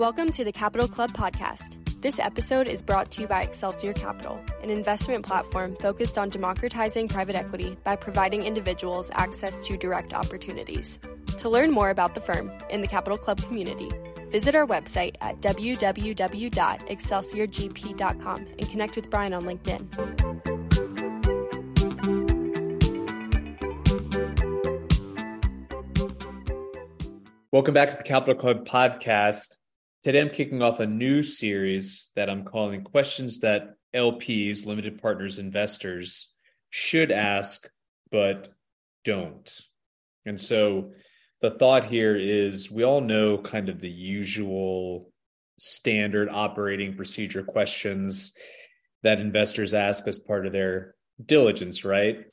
Welcome to the Capital Club podcast. This episode is brought to you by Excelsior Capital, an investment platform focused on democratizing private equity by providing individuals access to direct opportunities. To learn more about the firm and the Capital Club community, visit our website at www.excelsiorgp.com and connect with Brian on LinkedIn. Welcome back to the Capital Club podcast. Today I'm kicking off a new series that I'm calling Questions That LPs, Limited Partners Investors, Should Ask But Don't. And so the thought here is we all know kind of the usual standard operating procedure questions that investors ask as part of their diligence, right?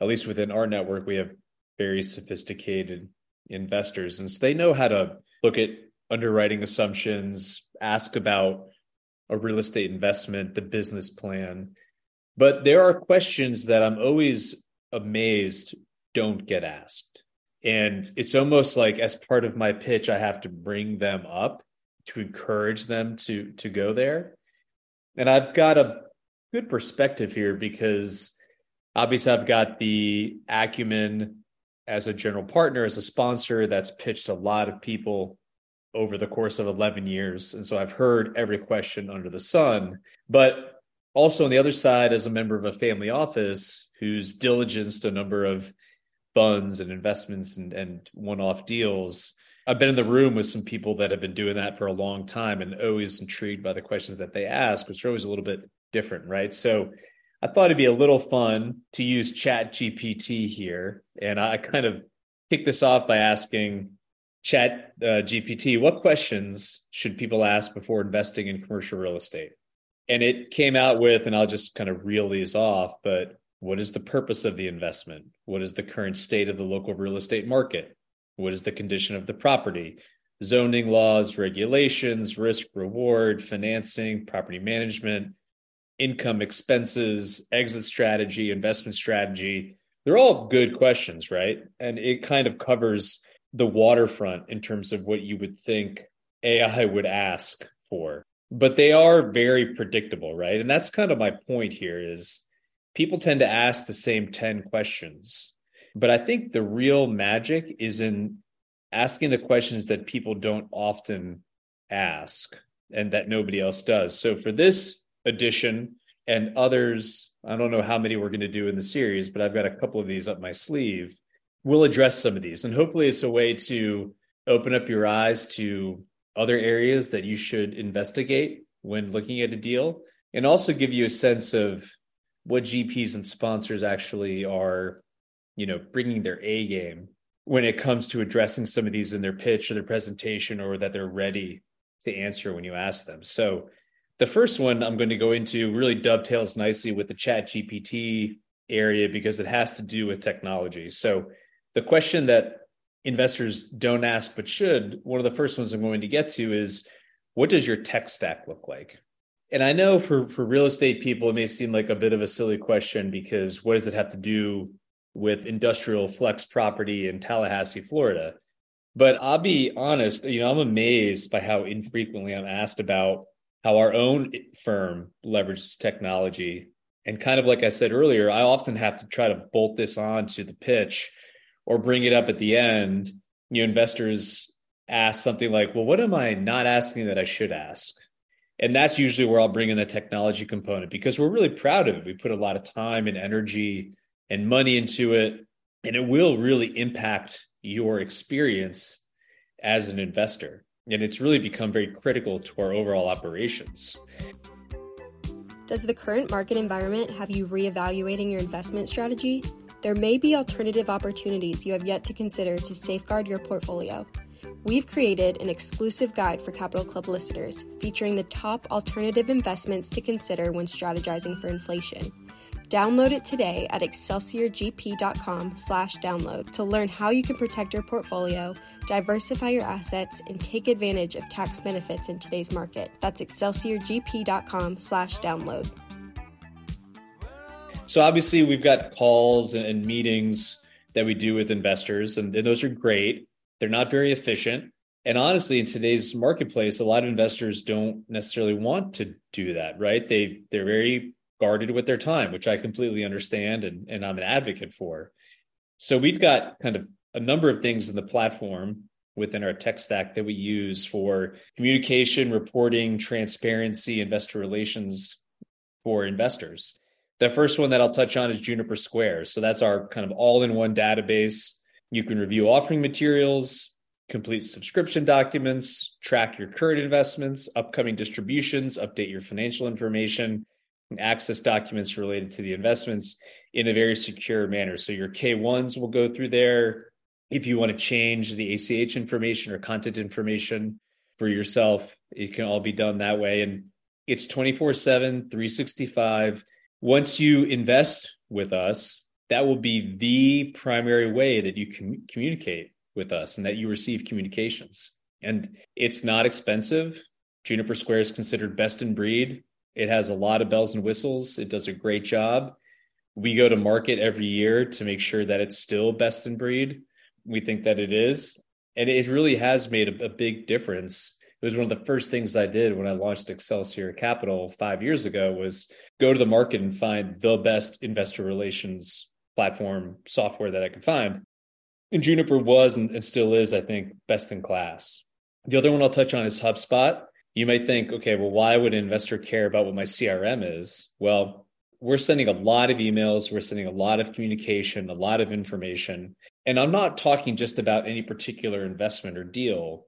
At least within our network, we have very sophisticated investors. And so they know how to look at underwriting assumptions, ask about a real estate investment, the business plan. But there are questions that I'm always amazed don't get asked. And it's almost like as part of my pitch, I have to bring them up to encourage them to to go there. And I've got a good perspective here because obviously I've got the acumen as a general partner, as a sponsor that's pitched a lot of people over the course of 11 years. And so I've heard every question under the sun. But also on the other side, as a member of a family office who's diligenced a number of funds and investments and, and one off deals, I've been in the room with some people that have been doing that for a long time and always intrigued by the questions that they ask, which are always a little bit different, right? So I thought it'd be a little fun to use Chat GPT here. And I kind of kicked this off by asking Chat uh, GPT, what questions should people ask before investing in commercial real estate? And it came out with, and I'll just kind of reel these off, but what is the purpose of the investment? What is the current state of the local real estate market? What is the condition of the property? Zoning laws, regulations, risk reward, financing, property management, income expenses, exit strategy, investment strategy. They're all good questions, right? And it kind of covers the waterfront in terms of what you would think AI would ask for. But they are very predictable, right? And that's kind of my point here is people tend to ask the same 10 questions. But I think the real magic is in asking the questions that people don't often ask and that nobody else does. So for this edition and others, I don't know how many we're going to do in the series, but I've got a couple of these up my sleeve we'll address some of these. And hopefully, it's a way to open up your eyes to other areas that you should investigate when looking at a deal and also give you a sense of what GPs and sponsors actually are, you know, bringing their A game when it comes to addressing some of these in their pitch or their presentation or that they're ready to answer when you ask them. So The first one I'm going to go into really dovetails nicely with the Chat GPT area because it has to do with technology. So, the question that investors don't ask but should, one of the first ones I'm going to get to is what does your tech stack look like? And I know for for real estate people it may seem like a bit of a silly question because what does it have to do with industrial flex property in Tallahassee, Florida? But I'll be honest, you know, I'm amazed by how infrequently I'm asked about how our own firm leverages technology. And kind of like I said earlier, I often have to try to bolt this on to the pitch or bring it up at the end. You investors ask something like, well, what am I not asking that I should ask? And that's usually where I'll bring in the technology component because we're really proud of it. We put a lot of time and energy and money into it, and it will really impact your experience as an investor. And it's really become very critical to our overall operations. Does the current market environment have you reevaluating your investment strategy? There may be alternative opportunities you have yet to consider to safeguard your portfolio. We've created an exclusive guide for Capital Club listeners featuring the top alternative investments to consider when strategizing for inflation. Download it today at excelsiorgp.com/download to learn how you can protect your portfolio, diversify your assets, and take advantage of tax benefits in today's market. That's excelsiorgp.com/download. So obviously we've got calls and meetings that we do with investors and those are great. They're not very efficient. And honestly, in today's marketplace, a lot of investors don't necessarily want to do that, right? They they're very guarded with their time, which I completely understand and, and I'm an advocate for. So we've got kind of a number of things in the platform within our tech stack that we use for communication, reporting, transparency, investor relations for investors. The first one that I'll touch on is Juniper Square. So that's our kind of all in one database. You can review offering materials, complete subscription documents, track your current investments, upcoming distributions, update your financial information, and access documents related to the investments in a very secure manner. So your K1s will go through there. If you want to change the ACH information or content information for yourself, it can all be done that way. And it's 24 7, 365. Once you invest with us, that will be the primary way that you can communicate with us and that you receive communications. And it's not expensive. Juniper Square is considered best in breed it has a lot of bells and whistles. It does a great job. We go to market every year to make sure that it's still best in breed. We think that it is. And it really has made a, big difference. It was one of the first things I did when I launched Excelsior Capital five years ago was go to the market and find the best investor relations platform software that I could find. And Juniper was and, still is, I think, best in class. The other one I'll touch on is HubSpot you might think, okay, well, why would an investor care about what my CRM is? Well, we're sending a lot of emails, we're sending a lot of communication, a lot of information. And I'm not talking just about any particular investment or deal.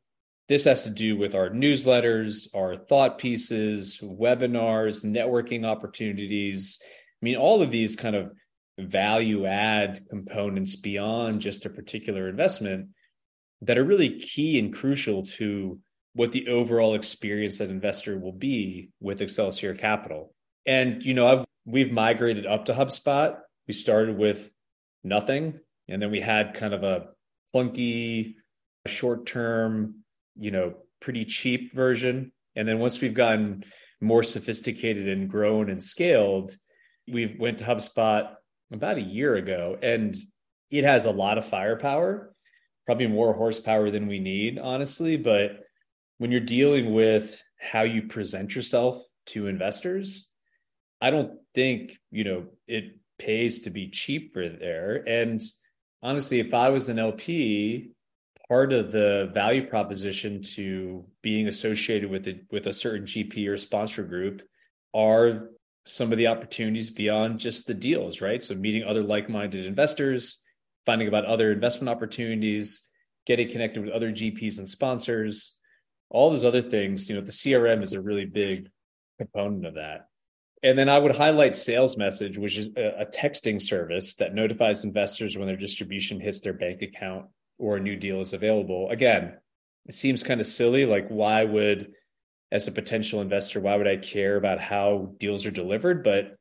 This has to do with our newsletters, our thought pieces, webinars, networking opportunities. I mean, all of these kind of value add components beyond just a particular investment that are really key and crucial to what the overall experience that investor will be with Excelsior Capital. And you know, I've, we've migrated up to HubSpot. We started with nothing, and then we had kind of a clunky, short-term, you know, pretty cheap version. And then once we've gotten more sophisticated and grown and scaled, we went to HubSpot about a year ago, and it has a lot of firepower, probably more horsepower than we need, honestly, but when you're dealing with how you present yourself to investors, I don't think, you know, it pays to be cheaper there. And honestly, if I was an LP, part of the value proposition to being associated with it with a certain GP or sponsor group are some of the opportunities beyond just the deals, right? So meeting other like-minded investors, finding about other investment opportunities, getting connected with other GPs and sponsors, all those other things, you know, the CRM is a really big component of that. And then I would highlight Sales Message, which is a, a, texting service that notifies investors when their distribution hits their bank account or a new deal is available. Again, it seems kind of silly. Like, why would as a potential investor, why would I care about how deals are delivered? But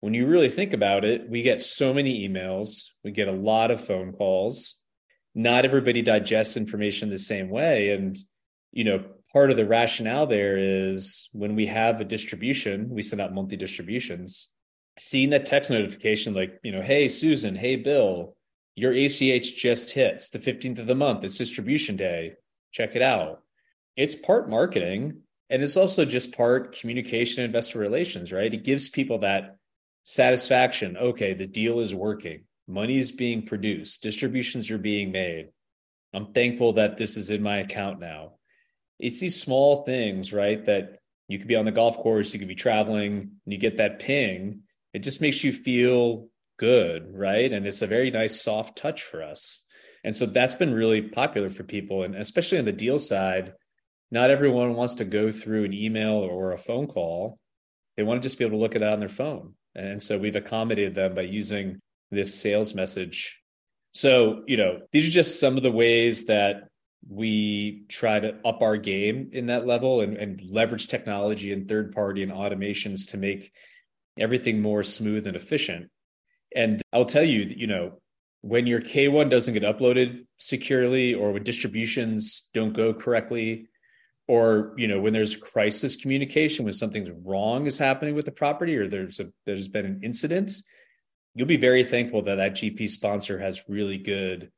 when you really think about it, we get so many emails, we get a lot of phone calls. Not everybody digests information the same way. And, you know, part of the rationale there is when we have a distribution, we send out monthly distributions, seeing that text notification like, you know, hey, Susan, hey, Bill, your ACH just hits the 15th of the month. It's distribution day. Check it out. It's part marketing and it's also just part communication investor relations, right? It gives people that satisfaction. Okay, the deal is working. Money is being produced. Distributions are being made. I'm thankful that this is in my account now. It's these small things, right? That you could be on the golf course, you could be traveling, and you get that ping. It just makes you feel good, right? And it's a very nice soft touch for us. And so that's been really popular for people. And especially on the deal side, not everyone wants to go through an email or a phone call. They want to just be able to look it on their phone. And so we've accommodated them by using this sales message. So, you know, these are just some of the ways that we try to up our game in that level and, and leverage technology and third party and automations to make everything more smooth and efficient. And I'll tell you, you know, when your K1 doesn't get uploaded securely or when distributions don't go correctly, or you know when there's crisis communication when something's wrong is happening with the property or there's a there's been an incident you'll be very thankful that that gp sponsor has really good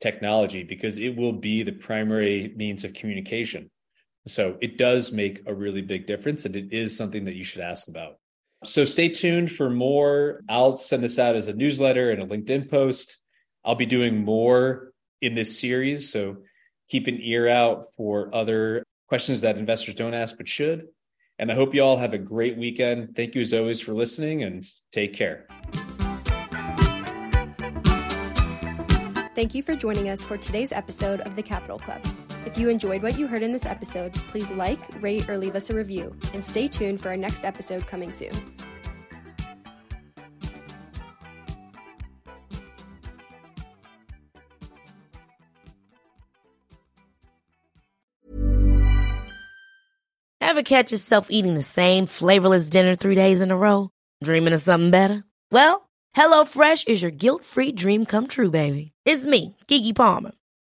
technology because it will be the primary means of communication. So it does make a really big difference and it is something that you should ask about so stay tuned for more i'll send this out as a newsletter and a linkedin post i'll be doing more in this series so keep an ear out for other questions that investors don't ask but should. And I hope you all have a great weekend. Thank you as always for listening and take care. Thank you for joining us for today's episode of the Capital Club. If you enjoyed what you heard in this episode, please like, rate, or leave us a review, and stay tuned for our next episode coming soon. Ever catch yourself eating the same flavorless dinner three days in a row? Dreaming of something better? Well, HelloFresh is your guilt free dream come true, baby. It's me, Keke Palmer.